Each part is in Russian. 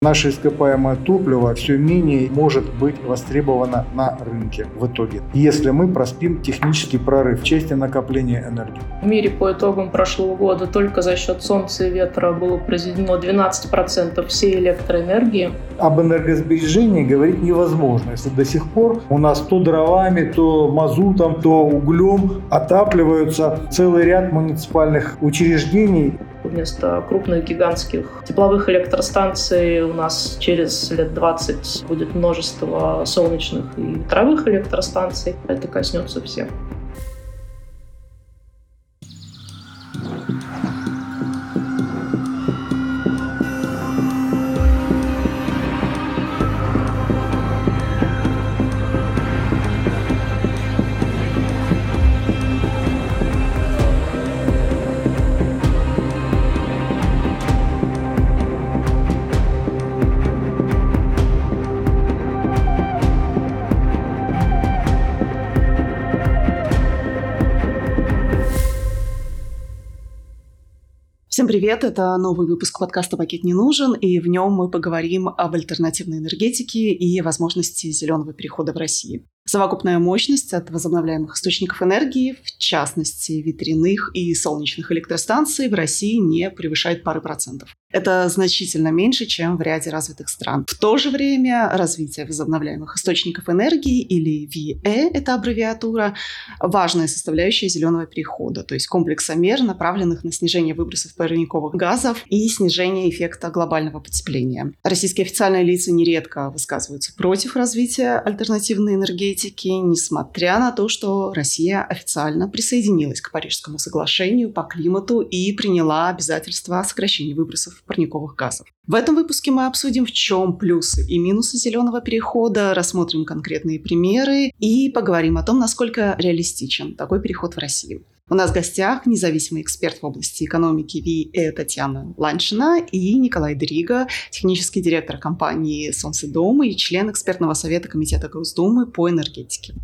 Наше ископаемое топливо все менее может быть востребовано на рынке в итоге, если мы проспим технический прорыв в части накопления энергии. В мире по итогам прошлого года только за счет солнца и ветра было произведено 12% всей электроэнергии. Об энергосбережении говорить невозможно, если до сих пор у нас то дровами, то мазутом, то углем отапливаются целый ряд муниципальных учреждений. Вместо крупных гигантских тепловых электростанций у нас через лет 20 будет множество солнечных и ветровых электростанций. Это коснется всех. Всем привет! Это новый выпуск подкаста «Пакет не нужен», и в нем мы поговорим об альтернативной энергетике и возможности зеленого перехода в России. Совокупная мощность от возобновляемых источников энергии, в частности ветряных и солнечных электростанций, в России не превышает пары процентов. Это значительно меньше, чем в ряде развитых стран. В то же время развитие возобновляемых источников энергии, или ВИЭ, это аббревиатура, важная составляющая зеленого перехода, то есть комплекса мер, направленных на снижение выбросов парниковых газов и снижение эффекта глобального потепления. Российские официальные лица нередко высказываются против развития альтернативной энергетики, несмотря на то, что Россия официально присоединилась к Парижскому соглашению по климату и приняла обязательства о сокращении выбросов парниковых газов. В этом выпуске мы обсудим, в чем плюсы и минусы зеленого перехода, рассмотрим конкретные примеры и поговорим о том, насколько реалистичен такой переход в России. У нас в гостях независимый эксперт в области экономики ВИЭ Татьяна Ланшина и Николай Дрига, технический директор компании «Солнцедом» и член экспертного совета Комитета Госдумы по энергетике.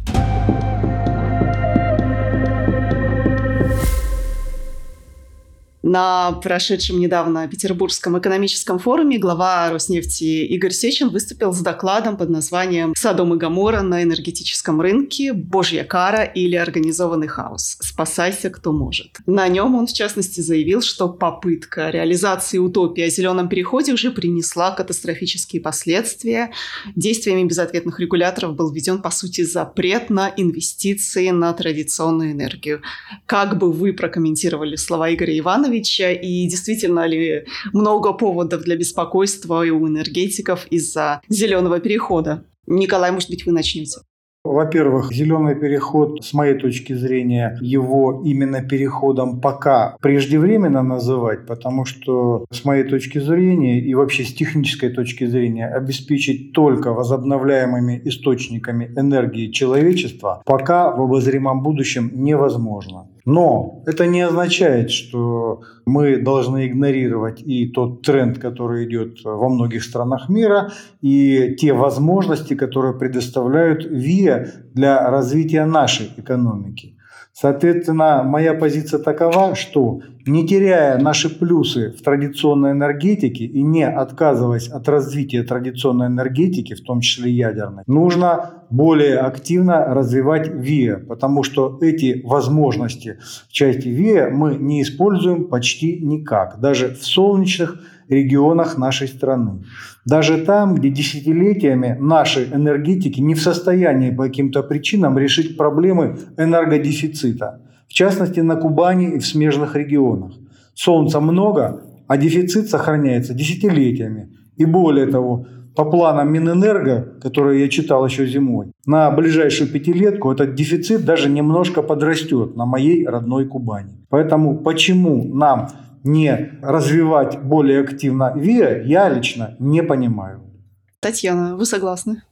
На прошедшем недавно Петербургском экономическом форуме глава Роснефти Игорь Сечин выступил с докладом под названием «Содом и Гамора на энергетическом рынке. Божья кара или организованный хаос. Спасайся, кто может». На нем он, в частности, заявил, что попытка реализации утопии о зеленом переходе уже принесла катастрофические последствия. Действиями безответных регуляторов был введен, по сути, запрет на инвестиции на традиционную энергию. Как бы вы прокомментировали слова Игоря Ивановича Ивановича, и действительно ли много поводов для беспокойства у энергетиков из-за зеленого перехода? Николай, может быть, вы начнете? Во-первых, зеленый переход, с моей точки зрения, его именно переходом пока преждевременно называть, потому что, с моей точки зрения и вообще с технической точки зрения, обеспечить только возобновляемыми источниками энергии человечества пока в обозримом будущем невозможно. Но это не означает, что мы должны игнорировать и тот тренд, который идет во многих странах мира, и те возможности, которые предоставляют ВИА для развития нашей экономики. Соответственно, моя позиция такова, что не теряя наши плюсы в традиционной энергетике и не отказываясь от развития традиционной энергетики, в том числе ядерной, нужно более активно развивать ВИА, потому что эти возможности в части ВИА мы не используем почти никак, даже в солнечных регионах нашей страны. Даже там, где десятилетиями наши энергетики не в состоянии по каким-то причинам решить проблемы энергодефицита. В частности, на Кубани и в смежных регионах. Солнца много, а дефицит сохраняется десятилетиями. И более того, по планам Минэнерго, которые я читал еще зимой, на ближайшую пятилетку этот дефицит даже немножко подрастет на моей родной Кубани. Поэтому почему нам не развивать более активно ВИА, я лично не понимаю. Татьяна, вы согласны?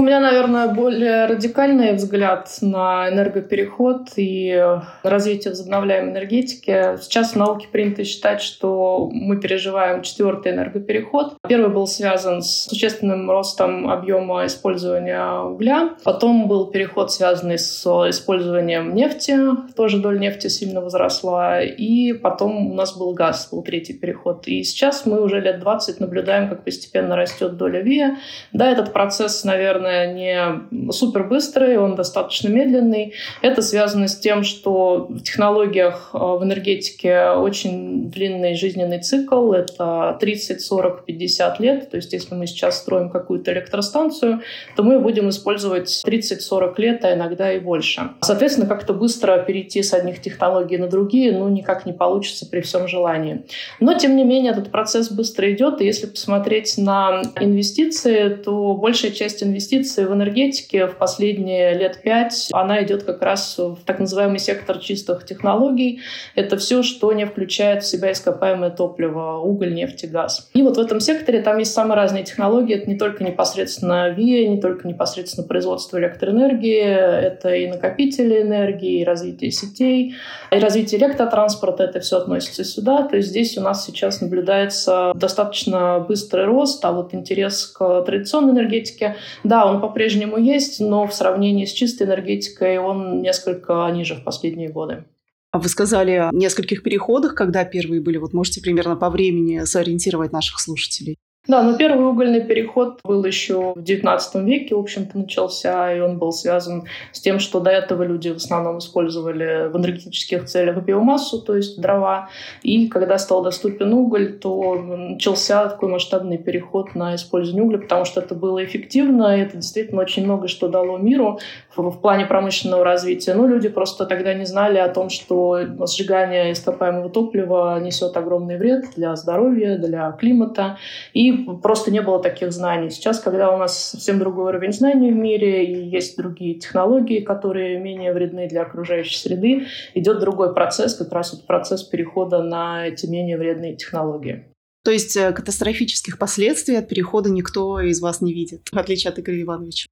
У меня, наверное, более радикальный взгляд на энергопереход и развитие возобновляемой энергетики. Сейчас в науке принято считать, что мы переживаем четвертый энергопереход. Первый был связан с существенным ростом объема использования угля. Потом был переход, связанный с использованием нефти. Тоже доля нефти сильно возросла. И потом у нас был газ, был третий переход. И сейчас мы уже лет 20 наблюдаем, как постепенно растет доля ВИА. Да, этот процесс, наверное, наверное, не супер быстрый, он достаточно медленный. Это связано с тем, что в технологиях э, в энергетике очень длинный жизненный цикл. Это 30, 40, 50 лет. То есть если мы сейчас строим какую-то электростанцию, то мы будем использовать 30-40 лет, а иногда и больше. Соответственно, как-то быстро перейти с одних технологий на другие, ну, никак не получится при всем желании. Но, тем не менее, этот процесс быстро идет, и если посмотреть на инвестиции, то большая часть инвестиций инвестиции в энергетике в последние лет пять, она идет как раз в так называемый сектор чистых технологий. Это все, что не включает в себя ископаемое топливо, уголь, нефть и газ. И вот в этом секторе там есть самые разные технологии. Это не только непосредственно ВИА, не только непосредственно производство электроэнергии, это и накопители энергии, и развитие сетей, и развитие электротранспорта. Это все относится сюда. То есть здесь у нас сейчас наблюдается достаточно быстрый рост, а вот интерес к традиционной энергетике, да, он по-прежнему есть, но в сравнении с чистой энергетикой он несколько ниже в последние годы. А вы сказали о нескольких переходах, когда первые были. Вот можете примерно по времени сориентировать наших слушателей? Да, но первый угольный переход был еще в XIX веке, в общем-то, начался, и он был связан с тем, что до этого люди в основном использовали в энергетических целях биомассу, то есть дрова. И когда стал доступен уголь, то начался такой масштабный переход на использование угля, потому что это было эффективно, и это действительно очень много что дало миру в, в плане промышленного развития. Но люди просто тогда не знали о том, что сжигание ископаемого топлива несет огромный вред для здоровья, для климата. И просто не было таких знаний. Сейчас, когда у нас совсем другой уровень знаний в мире, и есть другие технологии, которые менее вредны для окружающей среды, идет другой процесс, как раз вот процесс перехода на эти менее вредные технологии. То есть э, катастрофических последствий от перехода никто из вас не видит, в отличие от Игоря Ивановича?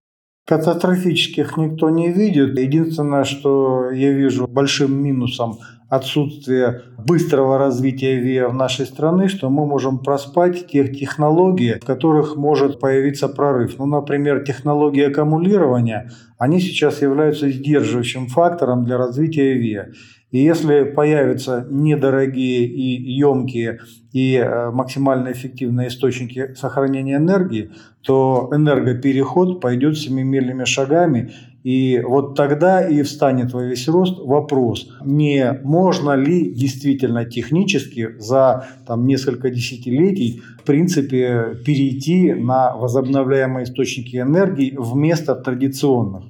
Катастрофических никто не видит. Единственное, что я вижу большим минусом отсутствие быстрого развития ВИА в нашей стране, что мы можем проспать тех технологий, в которых может появиться прорыв. Ну, например, технологии аккумулирования, они сейчас являются сдерживающим фактором для развития ВИА. И если появятся недорогие и емкие и э, максимально эффективные источники сохранения энергии, то энергопереход пойдет семимильными шагами, и вот тогда и встанет во весь рост вопрос, не можно ли действительно технически за там, несколько десятилетий в принципе перейти на возобновляемые источники энергии вместо традиционных.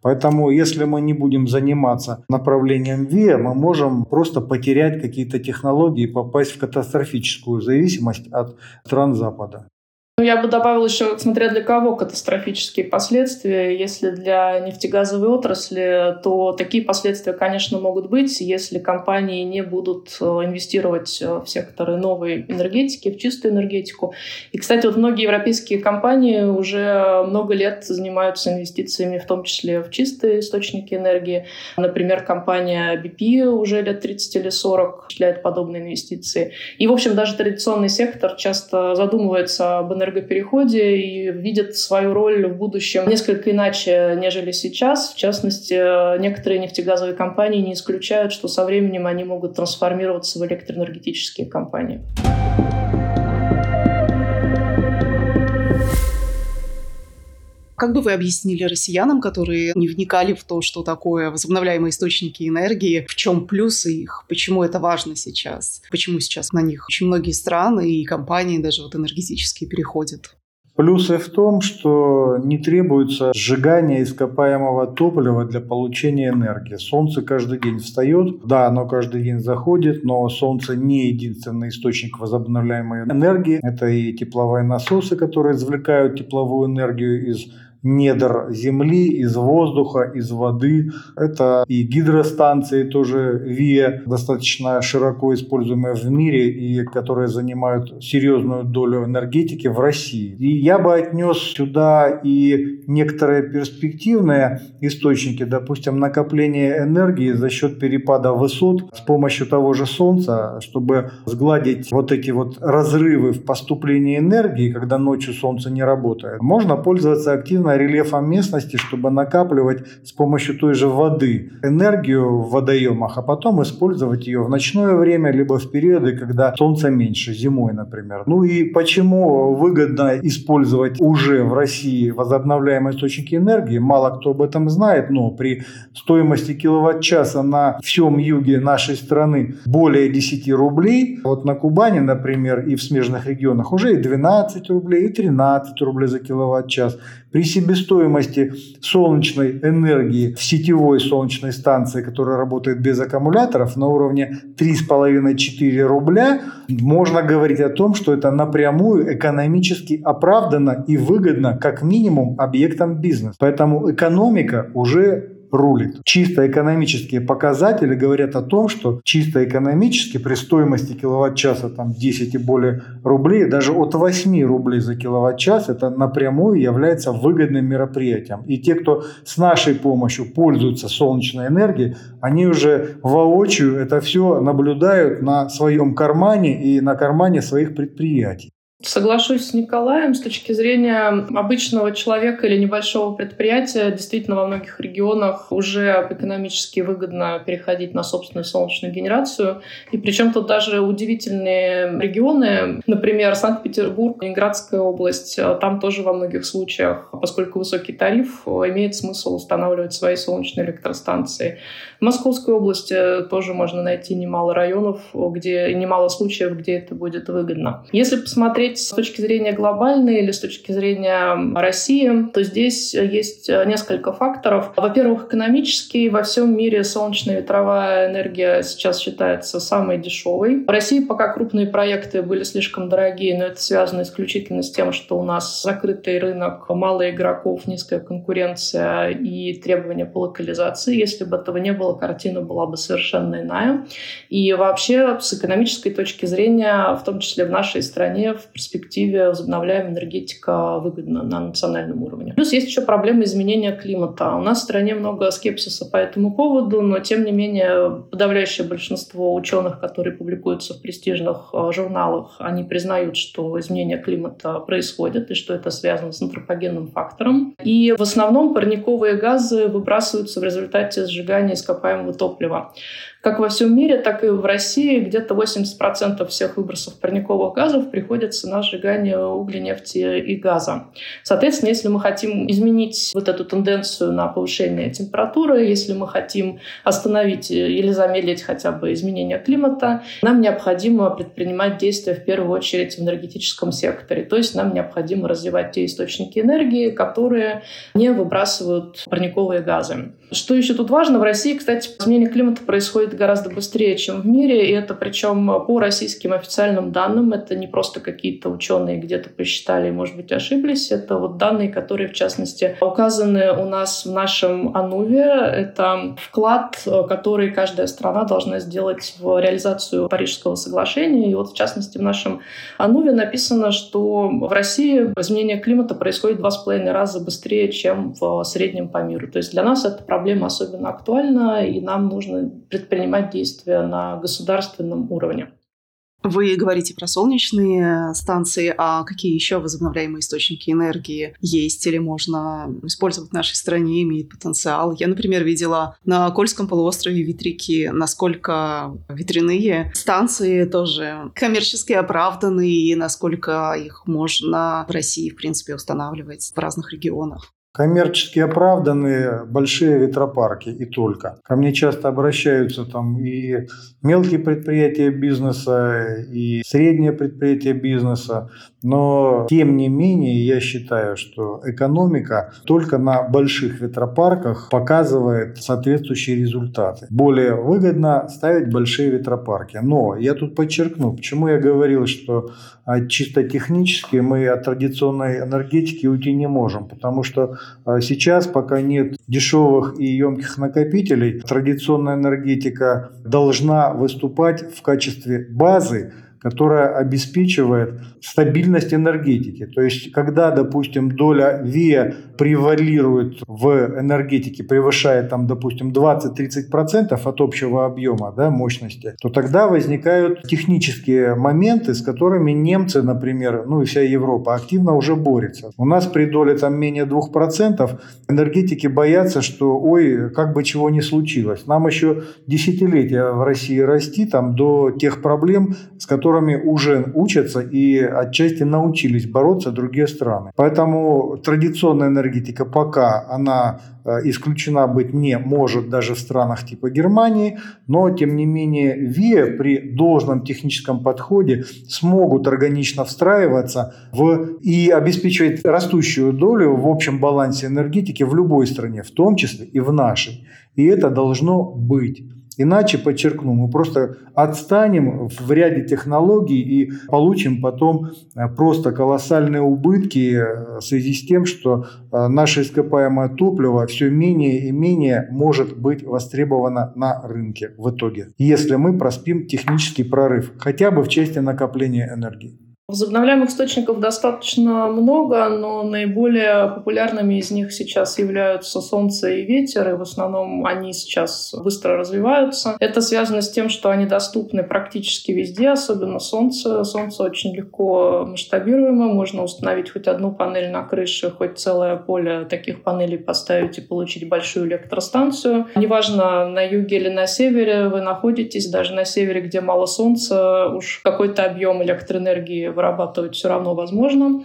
Поэтому, если мы не будем заниматься направлением ВИА, мы можем просто потерять какие-то технологии и попасть в катастрофическую зависимость от стран Запада. Ну, я бы добавила еще, смотря для кого катастрофические последствия. Если для нефтегазовой отрасли, то такие последствия, конечно, могут быть, если компании не будут э, инвестировать э, в секторы новой энергетики, в чистую энергетику. И, кстати, вот многие европейские компании уже много лет занимаются инвестициями, в том числе в чистые источники энергии. Например, компания BP уже лет 30 или 40 осуществляет подобные инвестиции. И, в общем, даже традиционный сектор часто задумывается об энергетике энергопереходе и видят свою роль в будущем несколько иначе, нежели сейчас. В частности, некоторые нефтегазовые компании не исключают, что со временем они могут трансформироваться в электроэнергетические компании. Как бы вы объяснили россиянам, которые не вникали в то, что такое возобновляемые источники энергии, в чем плюсы их, почему это важно сейчас, почему сейчас на них очень многие страны и компании даже вот энергетические переходят? Плюсы в том, что не требуется сжигание ископаемого топлива для получения энергии. Солнце каждый день встает, да, оно каждый день заходит, но Солнце не единственный источник возобновляемой энергии. Это и тепловые насосы, которые извлекают тепловую энергию из недр земли, из воздуха, из воды. Это и гидростанции тоже ВИА, достаточно широко используемые в мире и которые занимают серьезную долю энергетики в России. И я бы отнес сюда и некоторые перспективные источники, допустим, накопление энергии за счет перепада высот с помощью того же Солнца, чтобы сгладить вот эти вот разрывы в поступлении энергии, когда ночью Солнце не работает. Можно пользоваться активно рельефом местности, чтобы накапливать с помощью той же воды энергию в водоемах, а потом использовать ее в ночное время, либо в периоды, когда Солнца меньше, зимой, например. Ну и почему выгодно использовать уже в России возобновляемые источники энергии? Мало кто об этом знает, но при стоимости киловатт-часа на всем юге нашей страны более 10 рублей, вот на Кубани, например, и в смежных регионах уже и 12 рублей, и 13 рублей за киловатт-час. При себестоимости солнечной энергии в сетевой солнечной станции, которая работает без аккумуляторов, на уровне 3,5-4 рубля, можно говорить о том, что это напрямую экономически оправдано и выгодно как минимум объектам бизнеса. Поэтому экономика уже рулит. Чисто экономические показатели говорят о том, что чисто экономически при стоимости киловатт-часа там 10 и более рублей, даже от 8 рублей за киловатт-час, это напрямую является выгодным мероприятием. И те, кто с нашей помощью пользуются солнечной энергией, они уже воочию это все наблюдают на своем кармане и на кармане своих предприятий. Соглашусь с Николаем, с точки зрения обычного человека или небольшого предприятия, действительно во многих регионах уже экономически выгодно переходить на собственную солнечную генерацию. И причем тут даже удивительные регионы, например, Санкт-Петербург, Ленинградская область, там тоже во многих случаях, поскольку высокий тариф, имеет смысл устанавливать свои солнечные электростанции. В Московской области тоже можно найти немало районов, где немало случаев, где это будет выгодно. Если посмотреть смотреть с точки зрения глобальной или с точки зрения России, то здесь есть несколько факторов. Во-первых, экономический. Во всем мире солнечная ветровая энергия сейчас считается самой дешевой. В России пока крупные проекты были слишком дорогие, но это связано исключительно с тем, что у нас закрытый рынок, мало игроков, низкая конкуренция и требования по локализации. Если бы этого не было, картина была бы совершенно иная. И вообще с экономической точки зрения, в том числе в нашей стране, в перспективе возобновляемая энергетика выгодна на национальном уровне. Плюс есть еще проблема изменения климата. У нас в стране много скепсиса по этому поводу, но тем не менее подавляющее большинство ученых, которые публикуются в престижных э, журналах, они признают, что изменение климата происходит и что это связано с антропогенным фактором. И в основном парниковые газы выбрасываются в результате сжигания ископаемого топлива как во всем мире, так и в России где-то 80% всех выбросов парниковых газов приходится на сжигание угля, нефти и газа. Соответственно, если мы хотим изменить вот эту тенденцию на повышение температуры, если мы хотим остановить или замедлить хотя бы изменение климата, нам необходимо предпринимать действия в первую очередь в энергетическом секторе. То есть нам необходимо развивать те источники энергии, которые не выбрасывают парниковые газы. Что еще тут важно? В России, кстати, изменение климата происходит гораздо быстрее, чем в мире, и это причем по российским официальным данным, это не просто какие-то ученые где-то посчитали и, может быть, ошиблись, это вот данные, которые, в частности, указаны у нас в нашем АНУВе, это вклад, который каждая страна должна сделать в реализацию Парижского соглашения, и вот, в частности, в нашем АНУВе написано, что в России изменение климата происходит два с половиной раза быстрее, чем в среднем по миру. То есть для нас эта проблема особенно актуальна, и нам нужно предпринимать принимать действия на государственном уровне. Вы говорите про солнечные станции, а какие еще возобновляемые источники энергии есть или можно использовать в нашей стране, имеет потенциал? Я, например, видела на Кольском полуострове ветряки, насколько ветряные станции тоже коммерчески оправданы и насколько их можно в России, в принципе, устанавливать в разных регионах. Коммерчески оправданные большие ветропарки и только. Ко мне часто обращаются там и мелкие предприятия бизнеса, и средние предприятия бизнеса. Но, тем не менее, я считаю, что экономика только на больших ветропарках показывает соответствующие результаты. Более выгодно ставить большие ветропарки. Но я тут подчеркну, почему я говорил, что а, чисто технически мы от традиционной энергетики уйти не можем, потому что а, сейчас, пока нет дешевых и емких накопителей, традиционная энергетика должна выступать в качестве базы, которая обеспечивает стабильность энергетики. То есть, когда, допустим, доля ВИА превалирует в энергетике, превышает, там, допустим, 20-30% от общего объема да, мощности, то тогда возникают технические моменты, с которыми немцы, например, ну и вся Европа активно уже борется. У нас при доле там менее 2% энергетики боятся, что ой, как бы чего не случилось. Нам еще десятилетия в России расти там, до тех проблем, с которыми которыми уже учатся и отчасти научились бороться другие страны. Поэтому традиционная энергетика пока она э, исключена быть не может даже в странах типа Германии, но тем не менее ВИА при должном техническом подходе смогут органично встраиваться в и обеспечивать растущую долю в общем балансе энергетики в любой стране, в том числе и в нашей. И это должно быть. Иначе, подчеркну, мы просто отстанем в ряде технологий и получим потом э, просто колоссальные убытки э, в связи с тем, что э, наше ископаемое топливо все менее и менее может быть востребовано на рынке в итоге, если мы проспим технический прорыв, хотя бы в части накопления энергии. Возобновляемых источников достаточно много, но наиболее популярными из них сейчас являются солнце и ветер, и в основном они сейчас быстро развиваются. Это связано с тем, что они доступны практически везде, особенно солнце. Солнце очень легко масштабируемо, можно установить хоть одну панель на крыше, хоть целое поле таких панелей поставить и получить большую электростанцию. Неважно, на юге или на севере вы находитесь, даже на севере, где мало солнца, уж какой-то объем электроэнергии вырабатывать все равно возможно.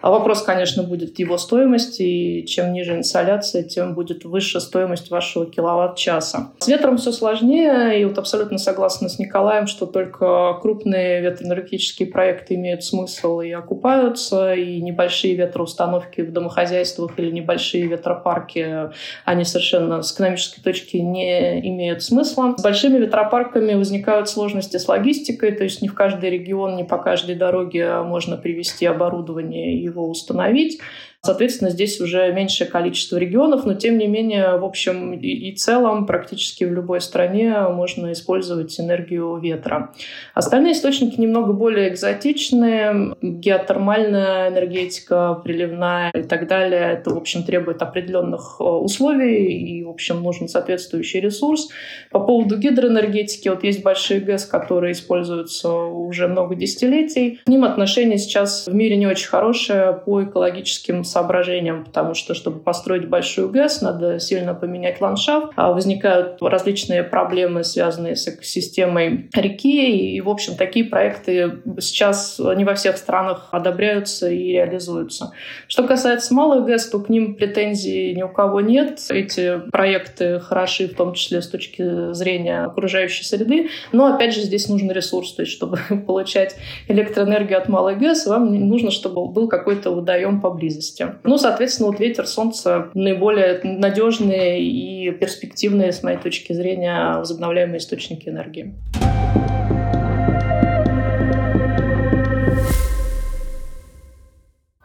А вопрос, конечно, будет его стоимости, и чем ниже инсоляция, тем будет выше стоимость вашего киловатт-часа. С ветром все сложнее, и вот абсолютно согласна с Николаем, что только крупные ветроэнергетические проекты имеют смысл и окупаются, и небольшие ветроустановки в домохозяйствах или небольшие ветропарки, они совершенно с экономической точки не имеют смысла. С большими ветропарками возникают сложности с логистикой, то есть не в каждый регион, не по каждой дороге можно привести оборудование и его установить. Соответственно, здесь уже меньшее количество регионов, но тем не менее, в общем и, целом, практически в любой стране можно использовать энергию ветра. Остальные источники немного более экзотичные. Геотермальная энергетика, приливная и так далее. Это, в общем, требует определенных э, условий и, в общем, нужен соответствующий ресурс. По поводу гидроэнергетики, вот есть большие ГЭС, которые используются уже много десятилетий. К ним отношение сейчас в мире не очень хорошее по экологическим соображениям, потому что, чтобы построить большую ГЭС, надо сильно поменять ландшафт. А возникают различные проблемы, связанные с экосистемой реки. И, в общем, такие проекты сейчас не во всех странах одобряются и реализуются. Что касается малых ГЭС, то к ним претензий ни у кого нет. Эти проекты хороши, в том числе с точки зрения окружающей среды. Но, опять же, здесь нужен ресурс. То есть, чтобы получать электроэнергию от малых ГЭС, вам нужно, чтобы был какой-то водоем поблизости. Ну, соответственно, вот ветер, солнце наиболее надежные и перспективные, с моей точки зрения, возобновляемые источники энергии.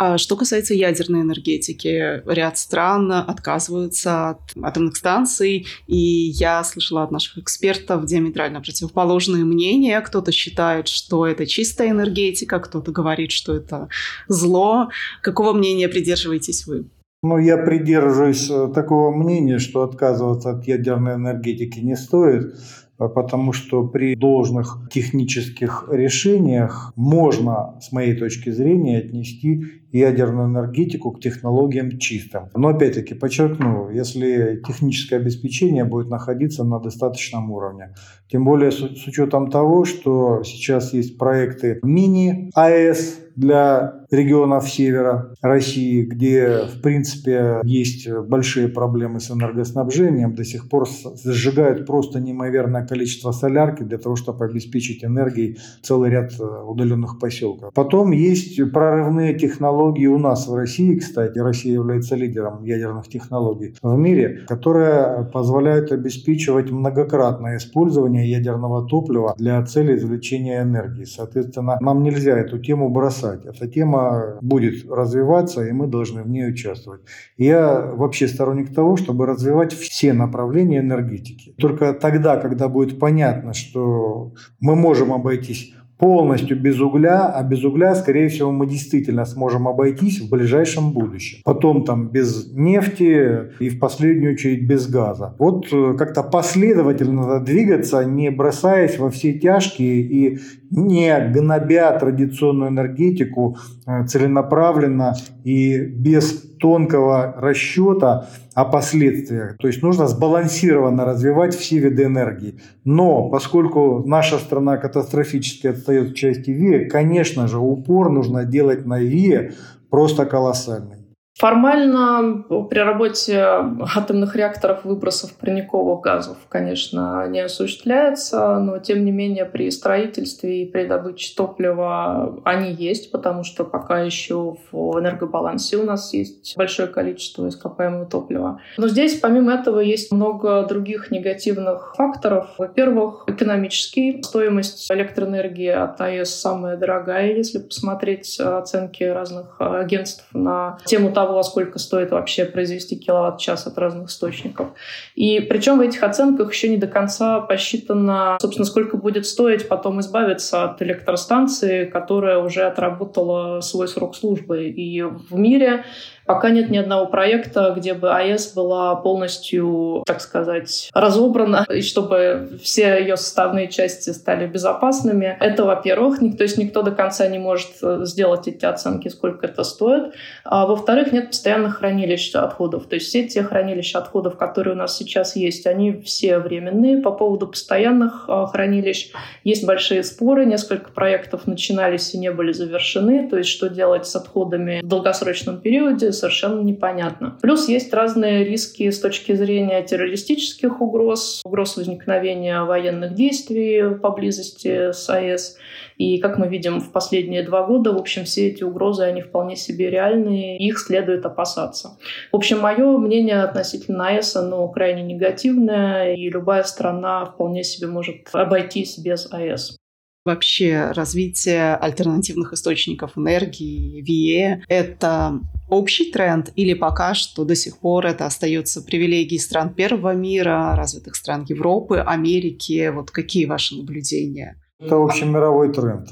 А что касается ядерной энергетики, ряд стран отказываются от атомных станций, и я слышала от наших экспертов диаметрально противоположные мнения. Кто-то считает, что это чистая энергетика, кто-то говорит, что это зло. Какого мнения придерживаетесь вы? Ну, я придерживаюсь э, такого мнения, что отказываться от ядерной энергетики не стоит. А потому что при должных технических решениях можно, с моей точки зрения, отнести ядерную энергетику к технологиям чистым. Но опять-таки подчеркну, если техническое обеспечение будет находиться на достаточном уровне. Тем более с, с учетом того, что сейчас есть проекты мини-АЭС, для регионов севера России, где, в принципе, есть большие проблемы с энергоснабжением, до сих пор сжигают просто неимоверное количество солярки для того, чтобы обеспечить энергией целый ряд э, удаленных поселков. Потом есть прорывные технологии у нас в России, кстати. Россия является лидером ядерных технологий в мире, которые позволяют обеспечивать многократное использование ядерного топлива для цели извлечения энергии. Соответственно, нам нельзя эту тему бросать. Эта тема будет развиваться, и мы должны в ней участвовать. Я вообще сторонник того, чтобы развивать все направления энергетики. Только тогда, когда будет понятно, что мы можем обойтись полностью без угля, а без угля, скорее всего, мы действительно сможем обойтись в ближайшем будущем. Потом там без нефти и в последнюю очередь без газа. Вот э, как-то последовательно надо двигаться, не бросаясь во все тяжкие и не гнобя традиционную энергетику э, целенаправленно и без тонкого расчета о последствиях. То есть нужно сбалансированно развивать все виды энергии. Но поскольку наша страна катастрофически отстает в части ВИА, конечно же, упор нужно делать на ВИА просто колоссальный. Формально при работе атомных реакторов выбросов парниковых газов, конечно, не осуществляется, но тем не менее при строительстве и при добыче топлива они есть, потому что пока еще в энергобалансе у нас есть большое количество ископаемого топлива. Но здесь помимо этого есть много других негативных факторов. Во-первых, экономический. Стоимость электроэнергии от АЭС самая дорогая, если посмотреть оценки разных агентств на тему того, того, сколько стоит вообще произвести киловатт-час от разных источников. И причем в этих оценках еще не до конца посчитано, собственно, сколько будет стоить потом избавиться от электростанции, которая уже отработала свой срок службы. И в мире Пока нет ни одного проекта, где бы АЭС была полностью, так сказать, разобрана, и чтобы все ее составные части стали безопасными. Это, во-первых. То есть никто до конца не может э, сделать эти оценки, сколько это стоит. А, во-вторых, нет постоянных хранилищ отходов. То есть все те хранилища отходов, которые у нас сейчас есть, они все временные. По поводу постоянных а, хранилищ есть большие споры. Несколько проектов начинались и не были завершены. То есть что делать с отходами в долгосрочном периоде, совершенно непонятно. Плюс есть разные риски с точки зрения террористических угроз, угроз возникновения военных действий поблизости с АЭС. И, как мы видим, в последние два года, в общем, все эти угрозы, они вполне себе реальные, их следует опасаться. В общем, мое мнение относительно АЭС, оно крайне негативное, и любая страна вполне себе может обойтись без АЭС. Вообще развитие альтернативных источников энергии, ВИЭ – это общий тренд или пока что до сих пор это остается привилегией стран первого мира, развитых стран Европы, Америки? Вот какие ваши наблюдения? Это общемировой тренд.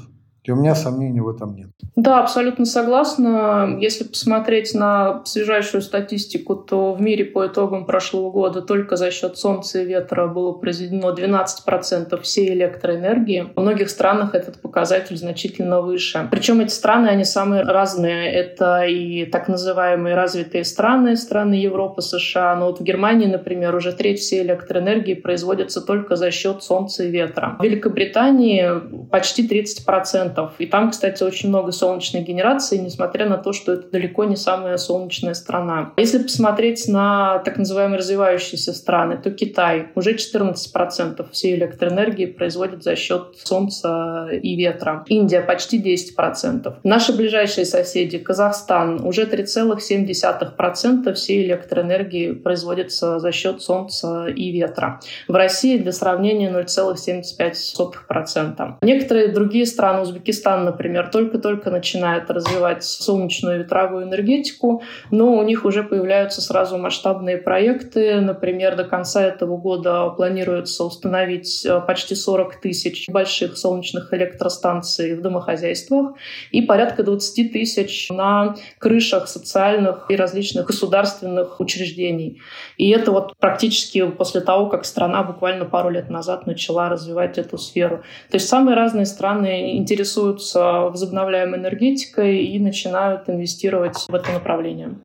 И у меня сомнений в этом нет. Да, абсолютно согласна. Если посмотреть на свежайшую статистику, то в мире по итогам прошлого года только за счет солнца и ветра было произведено 12% всей электроэнергии. В многих странах этот показатель значительно выше. Причем эти страны, они самые разные. Это и так называемые развитые страны, страны Европы, США. Но вот в Германии, например, уже треть всей электроэнергии производится только за счет солнца и ветра. В Великобритании почти 30% процентов. И там, кстати, очень много солнечной генерации, несмотря на то, что это далеко не самая солнечная страна. Если посмотреть на так называемые развивающиеся страны, то Китай уже 14% всей электроэнергии производит за счет солнца и ветра. Индия почти 10%. Наши ближайшие соседи, Казахстан, уже 3,7% всей электроэнергии производится за счет солнца и ветра. В России для сравнения 0,75%. Некоторые другие страны, Узбекистан, например, только-только начинает развивать солнечную ветровую энергетику, но у них уже появляются сразу масштабные проекты. Например, до конца этого года планируется установить э, почти 40 тысяч больших солнечных электростанций в домохозяйствах и порядка 20 тысяч на крышах социальных и различных государственных учреждений. И это вот практически после того, как страна буквально пару лет назад начала развивать эту сферу. То есть самые разные страны интересуются интересуются возобновляемой энергетикой и начинают инвестировать в это направление.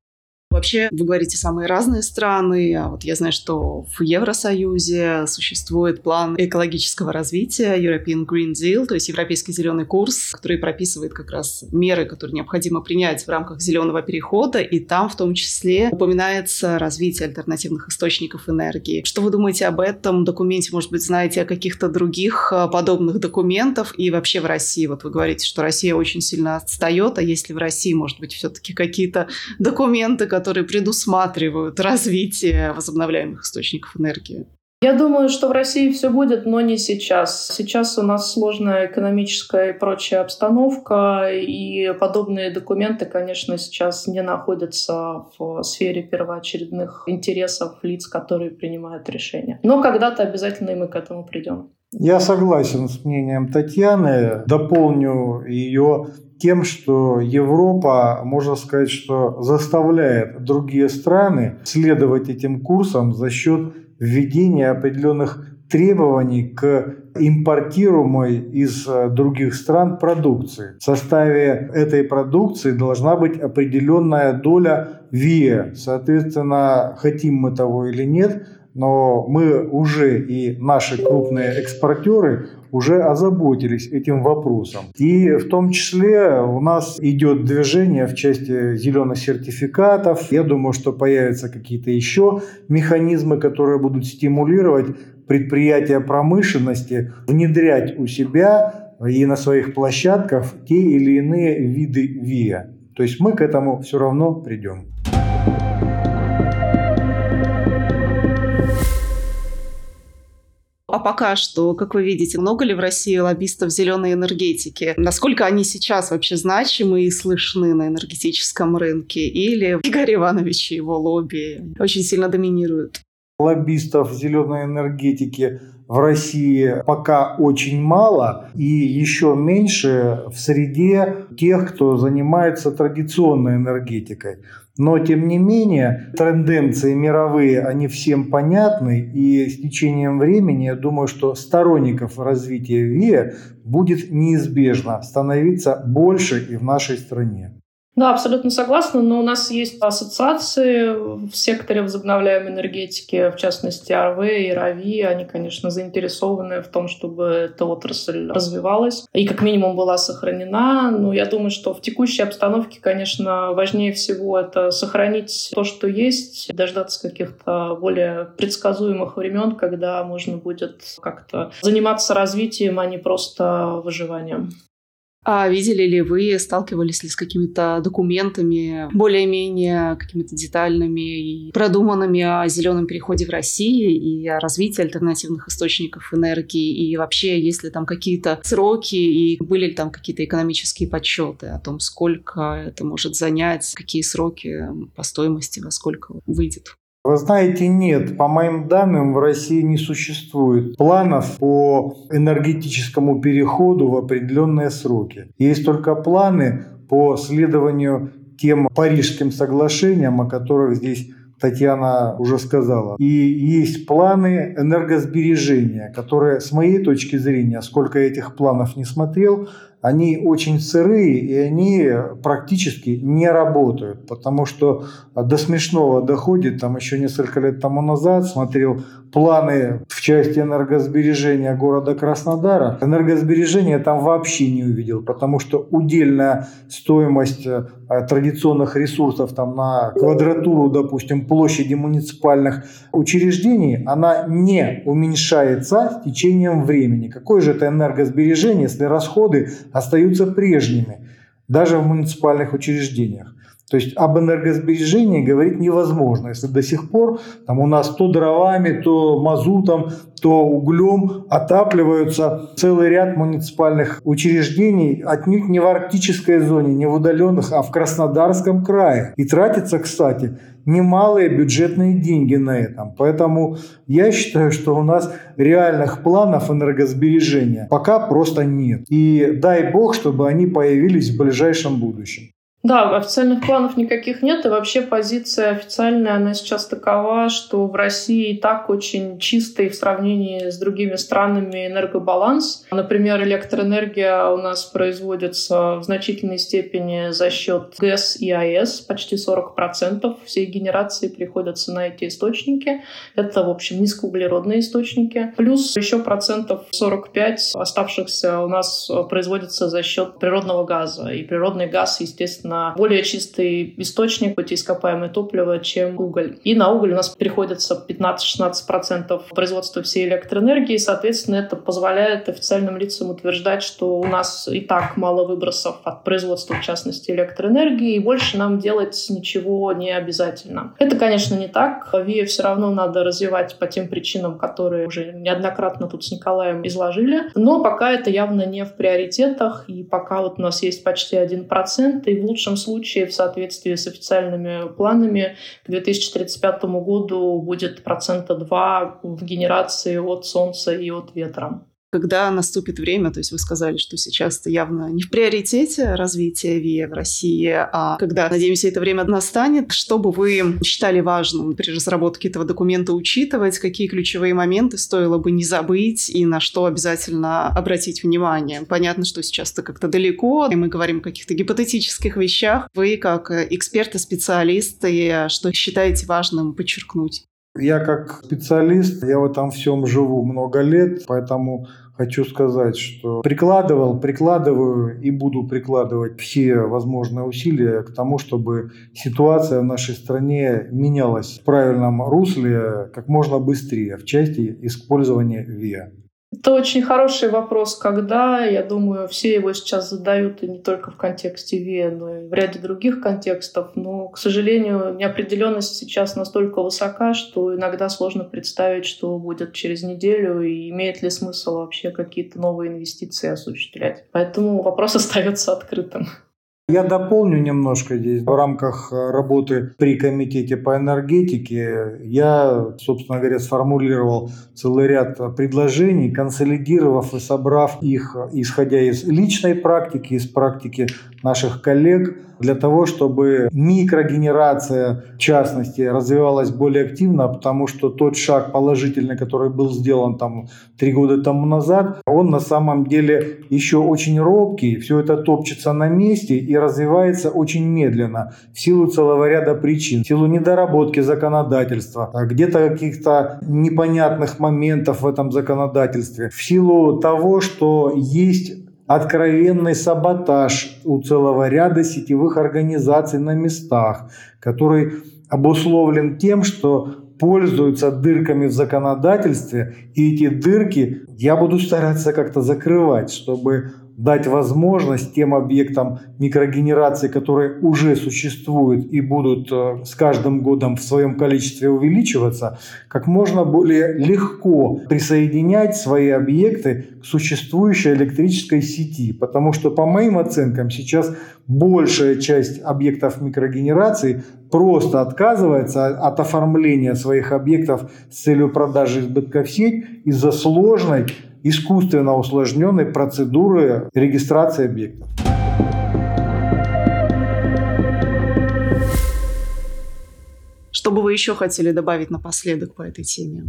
Вообще, вы говорите самые разные страны. А вот я знаю, что в Евросоюзе существует план экологического развития European Green Deal, то есть Европейский зеленый курс, который прописывает как раз меры, которые необходимо принять в рамках зеленого перехода, и там в том числе упоминается развитие альтернативных источников энергии. Что вы думаете об этом документе? Может быть, знаете о каких-то других а, подобных документах и вообще в России? Вот вы говорите, что Россия очень сильно отстает, а если в России, может быть, все-таки какие-то документы, которые предусматривают развитие возобновляемых источников энергии? Я думаю, что в России все будет, но не сейчас. Сейчас у нас сложная экономическая и прочая обстановка, и подобные документы, конечно, сейчас не находятся в сфере первоочередных интересов лиц, которые принимают решения. Но когда-то обязательно и мы к этому придем. Я согласен с мнением Татьяны. Дополню ее тем, что Европа, можно сказать, что заставляет другие страны следовать этим курсам за счет введения определенных требований к импортируемой из э, других стран продукции. В составе этой продукции должна быть определенная доля ВИА. Соответственно, хотим мы того или нет, но мы уже и наши крупные экспортеры уже озаботились этим вопросом. И в том числе у нас идет движение в части зеленых сертификатов. Я думаю, что появятся какие-то еще механизмы, которые будут стимулировать предприятия промышленности внедрять у себя и на своих площадках те или иные виды ВИА. То есть мы к этому все равно придем. А пока что, как вы видите, много ли в России лоббистов зеленой энергетики? Насколько они сейчас вообще значимы и слышны на энергетическом рынке? Или Игорь Иванович и его лобби очень сильно доминируют? Лоббистов зеленой энергетики в России пока очень мало и еще меньше в среде тех, кто занимается традиционной энергетикой. Но, тем не менее, тенденции мировые, они всем понятны, и с течением времени, я думаю, что сторонников развития ВИА будет неизбежно становиться больше и в нашей стране. Да, абсолютно согласна, но у нас есть ассоциации в секторе возобновляемой энергетики, в частности РВ и РАВИ, они, конечно, заинтересованы в том, чтобы эта отрасль развивалась и как минимум была сохранена. Но я думаю, что в текущей обстановке, конечно, важнее всего это сохранить то, что есть, дождаться каких-то более предсказуемых времен, когда можно будет как-то заниматься развитием, а не просто выживанием. А видели ли вы, сталкивались ли с какими-то документами, более-менее какими-то детальными и продуманными о зеленом переходе в России и о развитии альтернативных источников энергии? И вообще, есть ли там какие-то сроки и были ли там какие-то экономические подсчеты о том, сколько это может занять, какие сроки по стоимости, во сколько выйдет? Вы знаете, нет, по моим данным, в России не существует планов по энергетическому переходу в определенные сроки. Есть только планы по следованию тем Парижским соглашениям, о которых здесь Татьяна уже сказала. И есть планы энергосбережения, которые, с моей точки зрения, сколько я этих планов не смотрел, они очень сырые и они практически не работают, потому что до смешного доходит, там еще несколько лет тому назад смотрел планы в части энергосбережения города Краснодара. Энергосбережения там вообще не увидел, потому что удельная стоимость э, традиционных ресурсов там на квадратуру, допустим, площади муниципальных учреждений, она не уменьшается с течением времени. Какое же это энергосбережение, если расходы остаются прежними, даже в муниципальных учреждениях. То есть об энергосбережении говорить невозможно, если до сих пор там у нас то дровами, то мазутом, то углем отапливаются целый ряд муниципальных учреждений, отнюдь не в арктической зоне, не в удаленных, а в Краснодарском крае. И тратится, кстати, немалые бюджетные деньги на этом. Поэтому я считаю, что у нас реальных планов энергосбережения пока просто нет. И дай бог, чтобы они появились в ближайшем будущем. Да, официальных планов никаких нет, и вообще позиция официальная, она сейчас такова, что в России и так очень чистый в сравнении с другими странами энергобаланс. Например, электроэнергия у нас производится в значительной степени за счет ГЭС и АЭС, почти 40% всей генерации приходится на эти источники. Это, в общем, низкоуглеродные источники. Плюс еще процентов 45 оставшихся у нас производится за счет природного газа. И природный газ, естественно, на более чистый источник, хоть ископаемое топливо, чем уголь. И на уголь у нас приходится 15-16% производства всей электроэнергии. Соответственно, это позволяет официальным лицам утверждать, что у нас и так мало выбросов от производства, в частности, электроэнергии, и больше нам делать ничего не обязательно. Это, конечно, не так. ВИА все равно надо развивать по тем причинам, которые уже неоднократно тут с Николаем изложили. Но пока это явно не в приоритетах, и пока вот у нас есть почти 1%, и в лучшем лучшем случае в соответствии с официальными планами к 2035 году будет процента 2 в генерации от солнца и от ветра когда наступит время, то есть вы сказали, что сейчас это явно не в приоритете развития ВИА в России, а когда, надеемся, это время настанет, что бы вы считали важным при разработке этого документа учитывать, какие ключевые моменты стоило бы не забыть и на что обязательно обратить внимание? Понятно, что сейчас это как-то далеко, и мы говорим о каких-то гипотетических вещах. Вы, как эксперты, специалисты, что считаете важным подчеркнуть? Я как специалист, я в этом всем живу много лет, поэтому хочу сказать, что прикладывал, прикладываю и буду прикладывать все возможные усилия к тому, чтобы ситуация в нашей стране менялась в правильном русле как можно быстрее в части использования ВИА. Это очень хороший вопрос, когда, я думаю, все его сейчас задают и не только в контексте ВИА, но и в ряде других контекстов. Но, к сожалению, неопределенность сейчас настолько высока, что иногда сложно представить, что будет через неделю и имеет ли смысл вообще какие-то новые инвестиции осуществлять. Поэтому вопрос остается открытым. Я дополню немножко здесь. В рамках э, работы при Комитете по энергетике я, собственно говоря, сформулировал целый ряд предложений, консолидировав и собрав их, исходя из личной практики, из практики наших коллег, для того, чтобы микрогенерация, в частности, развивалась более активно, потому что тот шаг положительный, который был сделан там три года тому назад, он на самом деле еще очень робкий, все это топчется на месте и развивается очень медленно в силу целого ряда причин, в силу недоработки законодательства, где-то каких-то непонятных моментов в этом законодательстве, в силу того, что есть откровенный саботаж у целого ряда сетевых организаций на местах, который обусловлен тем, что пользуются дырками в законодательстве, и эти дырки я буду стараться как-то закрывать, чтобы дать возможность тем объектам микрогенерации, которые уже существуют и будут э, с каждым годом в своем количестве увеличиваться, как можно более легко присоединять свои объекты к существующей электрической сети. Потому что, по моим оценкам, сейчас большая часть объектов микрогенерации просто отказывается от оформления своих объектов с целью продажи избытка в сеть из-за сложной искусственно усложненной процедуры регистрации объектов. Что бы вы еще хотели добавить напоследок по этой теме?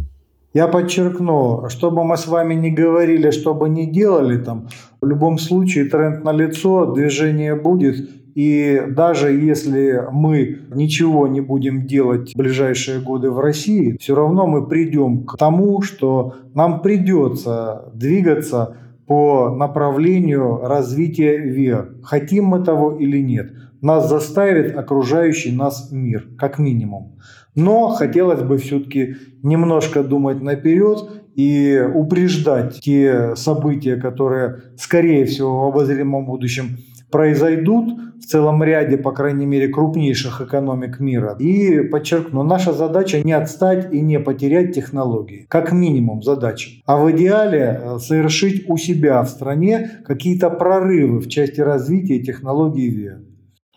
Я подчеркну, что бы мы с вами не говорили, что бы ни делали там, в любом случае тренд на лицо, движение будет, и даже если мы ничего не будем делать в ближайшие годы в России, все равно мы придем к тому, что нам придется двигаться по направлению развития ВИА. Хотим мы того или нет. Нас заставит окружающий нас мир, как минимум. Но хотелось бы все-таки немножко думать наперед и упреждать те события, которые, скорее всего, в обозримом будущем произойдут в целом ряде, по крайней мере, крупнейших экономик мира. И подчеркну, наша задача не отстать и не потерять технологии. Как минимум задача. А в идеале э, совершить у себя в стране какие-то прорывы в части развития технологий ВИА.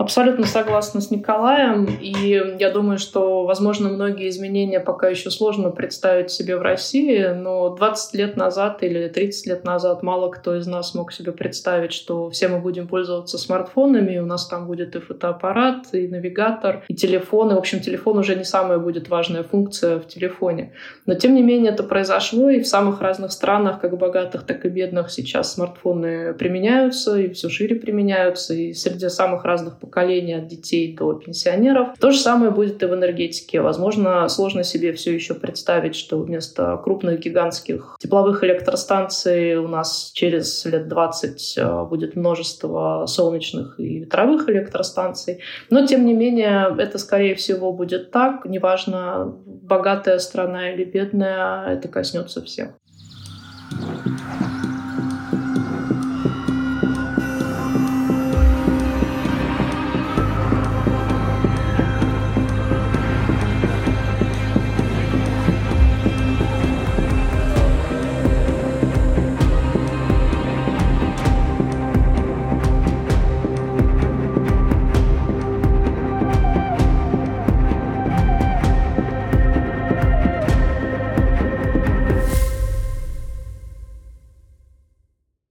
Абсолютно согласна с Николаем. И я думаю, что, возможно, многие изменения пока еще сложно представить себе в России, но 20 лет назад или 30 лет назад мало кто из нас мог себе представить, что все мы будем пользоваться смартфонами, и у нас там будет и фотоаппарат, и навигатор, и телефон. И, в общем, телефон уже не самая будет важная функция в телефоне. Но, тем не менее, это произошло, и в самых разных странах, как богатых, так и бедных, сейчас смартфоны применяются, и все шире применяются, и среди самых разных поколения от детей до пенсионеров. То же самое будет и в энергетике. Возможно, сложно себе все еще представить, что вместо крупных гигантских тепловых электростанций у нас через лет 20 э, будет множество солнечных и ветровых электростанций. Но, тем не менее, это, скорее всего, будет так. Неважно, богатая страна или бедная, это коснется всех.